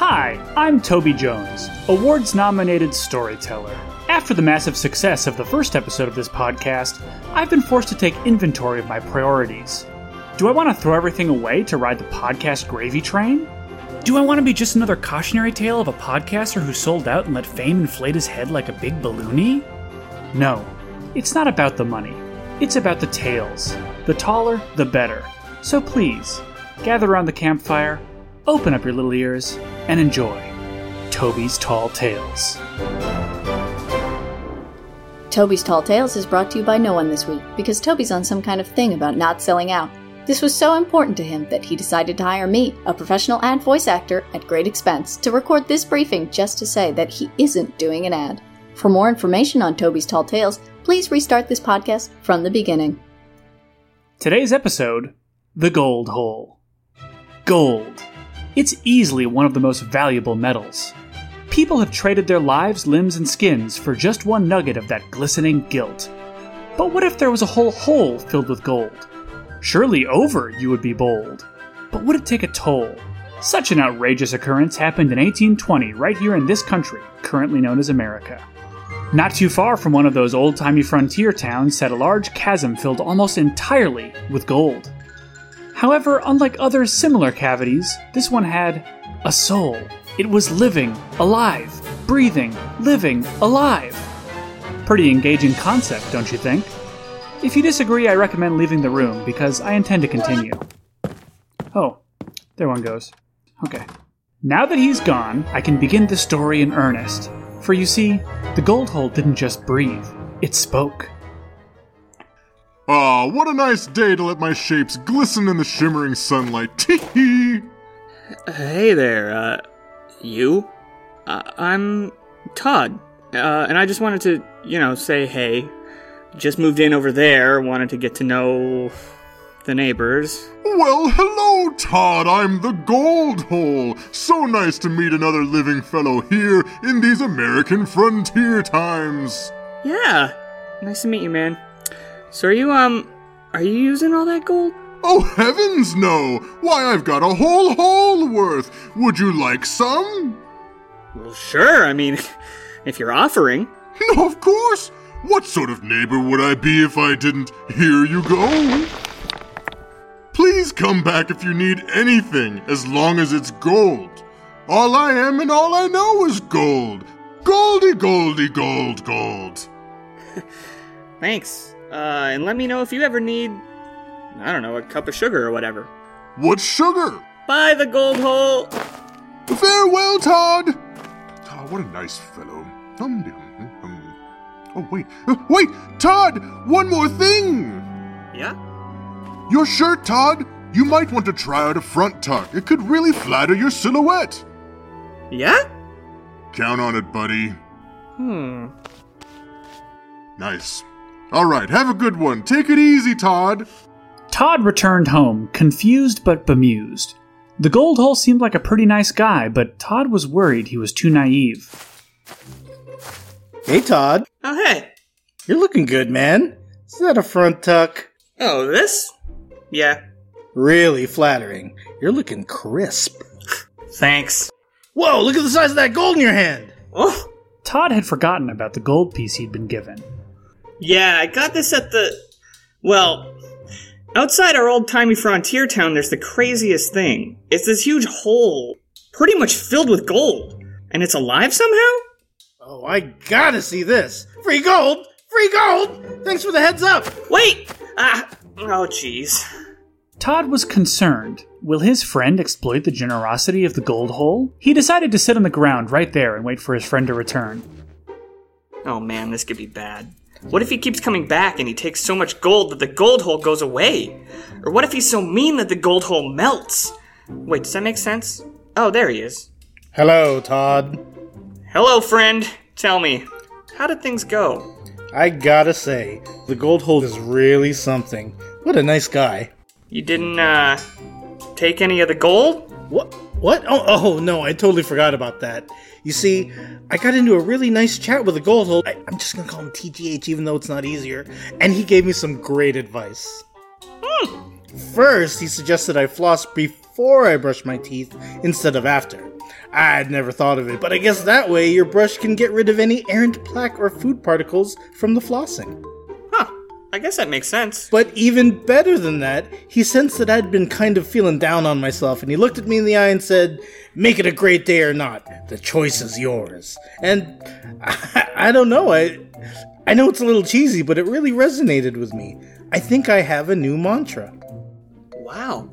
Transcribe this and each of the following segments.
Hi, I'm Toby Jones, awards nominated storyteller. After the massive success of the first episode of this podcast, I've been forced to take inventory of my priorities. Do I want to throw everything away to ride the podcast gravy train? Do I want to be just another cautionary tale of a podcaster who sold out and let fame inflate his head like a big balloonie? No, it's not about the money. It's about the tales. The taller, the better. So please, gather around the campfire, open up your little ears, and enjoy Toby's Tall Tales. Toby's Tall Tales is brought to you by no one this week because Toby's on some kind of thing about not selling out. This was so important to him that he decided to hire me, a professional ad voice actor, at great expense, to record this briefing just to say that he isn't doing an ad. For more information on Toby's Tall Tales, please restart this podcast from the beginning. Today's episode The Gold Hole. Gold. It's easily one of the most valuable metals. People have traded their lives, limbs, and skins for just one nugget of that glistening gilt. But what if there was a whole hole filled with gold? Surely over you would be bold. But would it take a toll? Such an outrageous occurrence happened in 1820 right here in this country, currently known as America. Not too far from one of those old timey frontier towns sat a large chasm filled almost entirely with gold. However, unlike other similar cavities, this one had a soul. It was living, alive, breathing, living, alive. Pretty engaging concept, don't you think? If you disagree, I recommend leaving the room because I intend to continue. Oh, there one goes. Okay. Now that he's gone, I can begin the story in earnest. For you see, the gold hole didn't just breathe, it spoke. Ah, what a nice day to let my shapes glisten in the shimmering sunlight. Tee hee! Hey there, uh, you? Uh, I'm Todd, uh, and I just wanted to, you know, say hey. Just moved in over there, wanted to get to know the neighbors. Well, hello, Todd. I'm the Gold Hole. So nice to meet another living fellow here in these American frontier times. Yeah, nice to meet you, man. So are you, um, are you using all that gold? Oh, heavens no! Why, I've got a whole haul worth. Would you like some? Well, sure, I mean, if you're offering. No, of course. What sort of neighbor would I be if I didn't? Here you go. Please come back if you need anything, as long as it's gold. All I am and all I know is gold. Goldy, goldy, gold, gold. Thanks. Uh, and let me know if you ever need, I don't know, a cup of sugar or whatever. What sugar? Bye, the gold hole! Farewell, Todd. Oh, what a nice fellow. Oh, wait. Uh, Wait, Todd! One more thing! Yeah? Your shirt, Todd! You might want to try out a front tuck. It could really flatter your silhouette. Yeah? Count on it, buddy. Hmm. Nice. All right, have a good one. Take it easy, Todd. Todd returned home, confused but bemused. The gold hole seemed like a pretty nice guy, but Todd was worried he was too naive. Hey, Todd. Oh, hey. You're looking good, man. Is that a front tuck? Oh, this? Yeah. Really flattering. You're looking crisp. Thanks. Whoa, look at the size of that gold in your hand. Oh, Todd had forgotten about the gold piece he'd been given. Yeah, I got this at the. Well, outside our old timey frontier town, there's the craziest thing. It's this huge hole, pretty much filled with gold. And it's alive somehow? Oh, I gotta see this. Free gold! Free gold! Thanks for the heads up. Wait! Ah! Oh, jeez. Todd was concerned. Will his friend exploit the generosity of the gold hole? He decided to sit on the ground right there and wait for his friend to return. Oh man, this could be bad. What if he keeps coming back and he takes so much gold that the gold hole goes away? Or what if he's so mean that the gold hole melts? Wait, does that make sense? Oh, there he is. Hello, Todd. Hello, friend. Tell me, how did things go? I gotta say, the gold hole is really something. What a nice guy. You didn't, uh, take any of the gold? What? What? Oh, oh no, I totally forgot about that. You see, I got into a really nice chat with a gold hole. I, I'm just gonna call him TGH, even though it's not easier. And he gave me some great advice. Hmm. First, he suggested I floss before I brush my teeth instead of after. I'd never thought of it, but I guess that way your brush can get rid of any errant plaque or food particles from the flossing. I guess that makes sense. But even better than that, he sensed that I'd been kind of feeling down on myself, and he looked at me in the eye and said, Make it a great day or not. The choice is yours. And I, I don't know, I, I know it's a little cheesy, but it really resonated with me. I think I have a new mantra. Wow.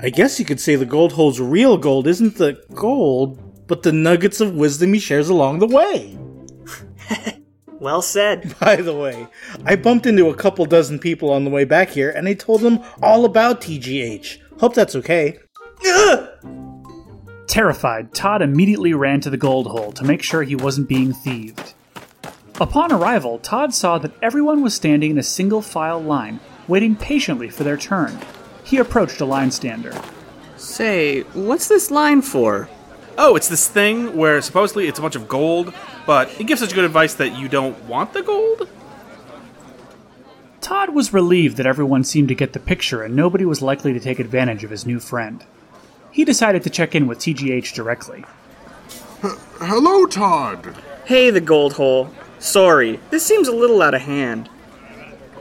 I guess you could say the gold hole's real gold isn't the gold, but the nuggets of wisdom he shares along the way. Well said. By the way, I bumped into a couple dozen people on the way back here and I told them all about TGH. Hope that's okay. Terrified, Todd immediately ran to the gold hole to make sure he wasn't being thieved. Upon arrival, Todd saw that everyone was standing in a single file line, waiting patiently for their turn. He approached a line stander. Say, what's this line for? Oh, it's this thing where supposedly it's a bunch of gold, but it gives such good advice that you don't want the gold? Todd was relieved that everyone seemed to get the picture and nobody was likely to take advantage of his new friend. He decided to check in with TGH directly. Hello, Todd. Hey, the gold hole. Sorry, this seems a little out of hand.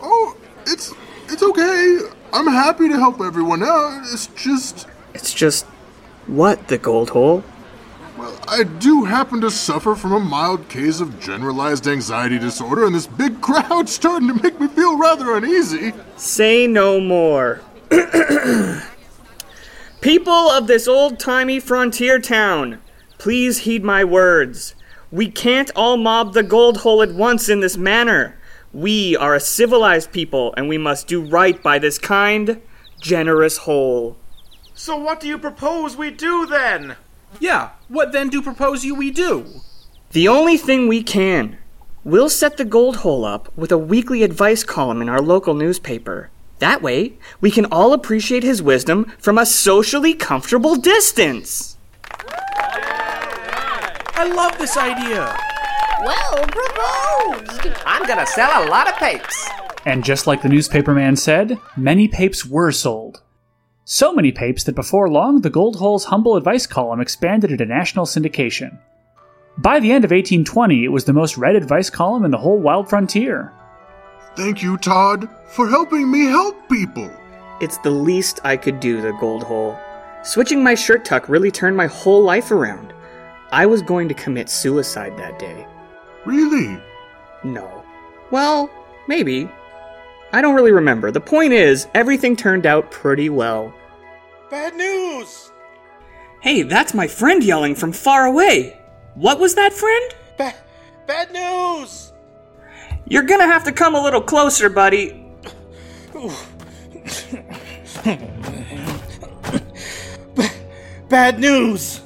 Oh, it's it's okay. I'm happy to help everyone out. It's just It's just. What, the gold hole? Well, I do happen to suffer from a mild case of generalized anxiety disorder, and this big crowd's starting to make me feel rather uneasy. Say no more. People of this old timey frontier town, please heed my words. We can't all mob the gold hole at once in this manner. We are a civilized people, and we must do right by this kind, generous hole. So what do you propose we do then? Yeah, what then do propose you we do? The only thing we can. We'll set the gold hole up with a weekly advice column in our local newspaper. That way, we can all appreciate his wisdom from a socially comfortable distance. I love this idea! Well proposed! I'm gonna sell a lot of papes. And just like the newspaperman said, many papes were sold. So many papes that before long the Gold Hole's humble advice column expanded into national syndication. By the end of 1820, it was the most read advice column in the whole wild frontier. Thank you, Todd, for helping me help people. It's the least I could do, the gold hole. Switching my shirt tuck really turned my whole life around. I was going to commit suicide that day. Really? No. Well, maybe. I don't really remember. The point is, everything turned out pretty well. Bad news! Hey, that's my friend yelling from far away. What was that, friend? Ba- bad news! You're gonna have to come a little closer, buddy. Bad news!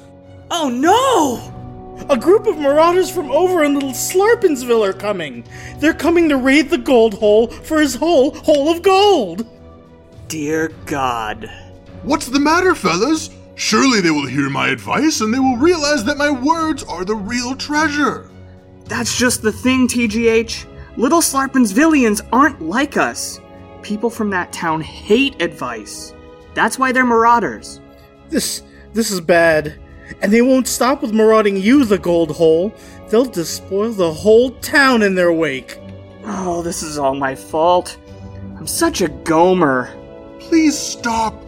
Oh no! A group of marauders from over in Little Slarpinsville are coming. They're coming to raid the gold hole for his whole hole of gold. Dear God. What's the matter, fellas? Surely they will hear my advice and they will realize that my words are the real treasure. That's just the thing, TGH. Little Slarpinsvillians aren't like us. People from that town hate advice. That's why they're marauders. This this is bad. And they won't stop with marauding you, the gold hole. They'll despoil the whole town in their wake. Oh, this is all my fault. I'm such a gomer. Please stop.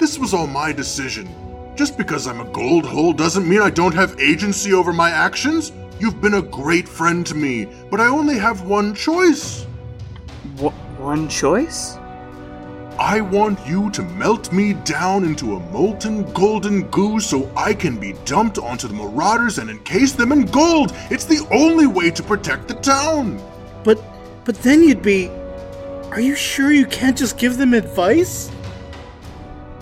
This was all my decision. Just because I'm a gold hole doesn't mean I don't have agency over my actions. You've been a great friend to me, but I only have one choice. W- one choice? I want you to melt me down into a molten golden goo so I can be dumped onto the marauders and encase them in gold. It's the only way to protect the town. But but then you'd be Are you sure you can't just give them advice?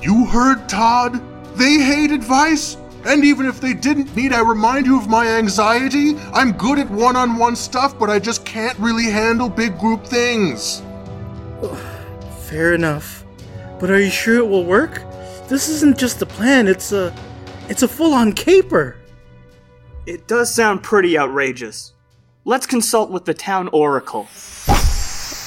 You heard Todd? They hate advice. And even if they didn't, need I remind you of my anxiety? I'm good at one on one stuff, but I just can't really handle big group things. Fair enough. But are you sure it will work? This isn't just a plan, it's a it's a full-on caper. It does sound pretty outrageous. Let's consult with the town oracle.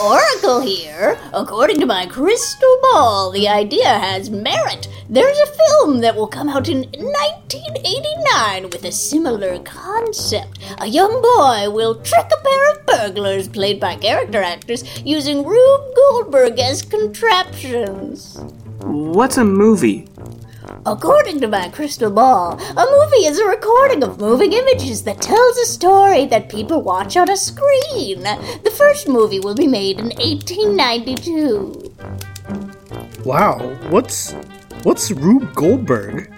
Oracle here. According to my crystal ball, the idea has merit. There's a film that will come out in 1989 with a similar concept. A young boy will trick a pair of burglars, played by character actors, using Rube Goldberg as contraptions. What's a movie? According to my crystal ball, a movie is a recording of moving images that tells a story that people watch on a screen. The first movie will be made in 1892. Wow, what's what's Rube Goldberg?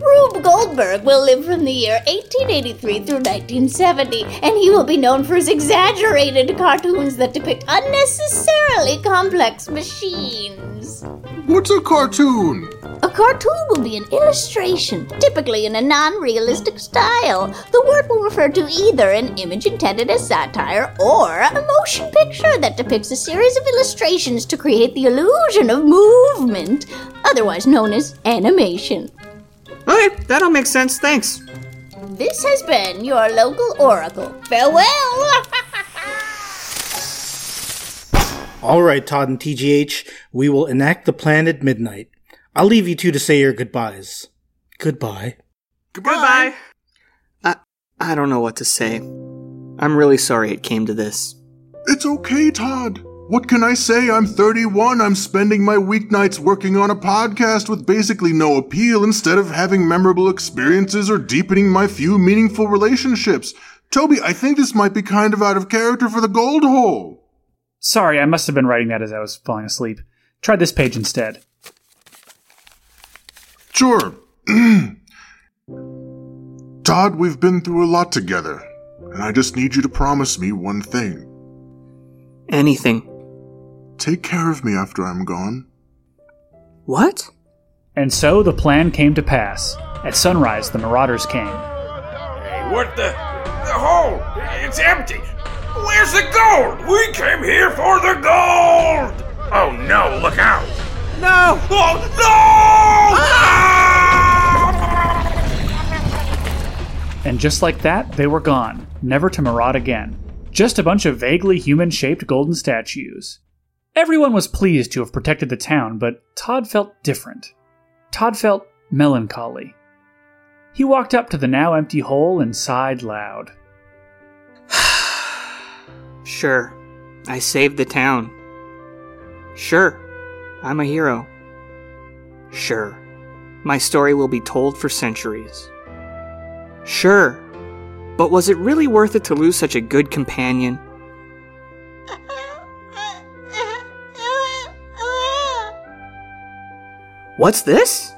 Rube Goldberg will live from the year 1883 through 1970, and he will be known for his exaggerated cartoons that depict unnecessarily complex machines. What's a cartoon? A cartoon will be an illustration, typically in a non realistic style. The word will refer to either an image intended as satire or a motion picture that depicts a series of illustrations to create the illusion of movement, otherwise known as animation. Okay, that'll make sense. Thanks. This has been your local oracle. Farewell! All right, Todd and TGH, we will enact the plan at midnight. I'll leave you two to say your goodbyes. Goodbye. Goodbye. I I don't know what to say. I'm really sorry it came to this. It's okay, Todd. What can I say? I'm 31. I'm spending my weeknights working on a podcast with basically no appeal instead of having memorable experiences or deepening my few meaningful relationships. Toby, I think this might be kind of out of character for the gold hole. Sorry, I must have been writing that as I was falling asleep. Try this page instead. Sure. Todd, we've been through a lot together, and I just need you to promise me one thing. Anything. Take care of me after I'm gone. What? And so the plan came to pass. At sunrise, the marauders came. Hey, what the? The hole! It's empty! Where's the gold? We came here for the gold! Oh no, look out! No! Oh ah! And just like that, they were gone, never to maraud again. Just a bunch of vaguely human shaped golden statues. Everyone was pleased to have protected the town, but Todd felt different. Todd felt melancholy. He walked up to the now empty hole and sighed loud. Sure, I saved the town. Sure, I'm a hero. Sure, my story will be told for centuries. Sure, but was it really worth it to lose such a good companion? What's this?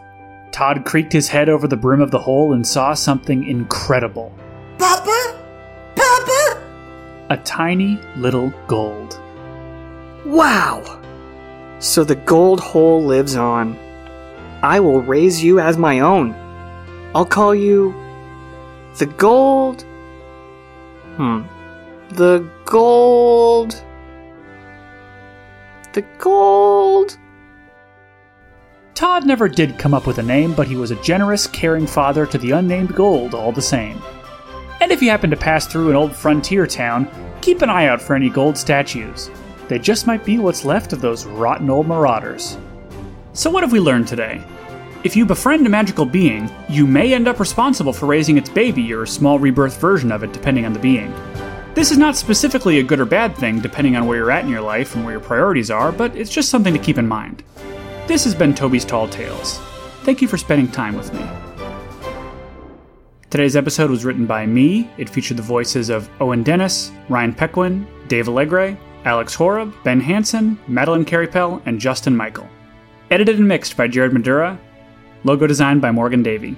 Todd creaked his head over the brim of the hole and saw something incredible. Papa? Papa? A tiny little gold. Wow! So the gold hole lives on. I will raise you as my own. I'll call you. The gold. Hmm. The gold. The gold. Todd never did come up with a name, but he was a generous, caring father to the unnamed gold all the same. And if you happen to pass through an old frontier town, keep an eye out for any gold statues. They just might be what's left of those rotten old marauders. So, what have we learned today? If you befriend a magical being, you may end up responsible for raising its baby or a small rebirth version of it, depending on the being. This is not specifically a good or bad thing, depending on where you're at in your life and where your priorities are, but it's just something to keep in mind. This has been Toby's Tall Tales. Thank you for spending time with me. Today's episode was written by me. It featured the voices of Owen Dennis, Ryan Pequin, Dave Alegre, Alex Horab, Ben Hanson, Madeline Queripel, and Justin Michael. Edited and mixed by Jared Midura. Logo designed by Morgan Davy.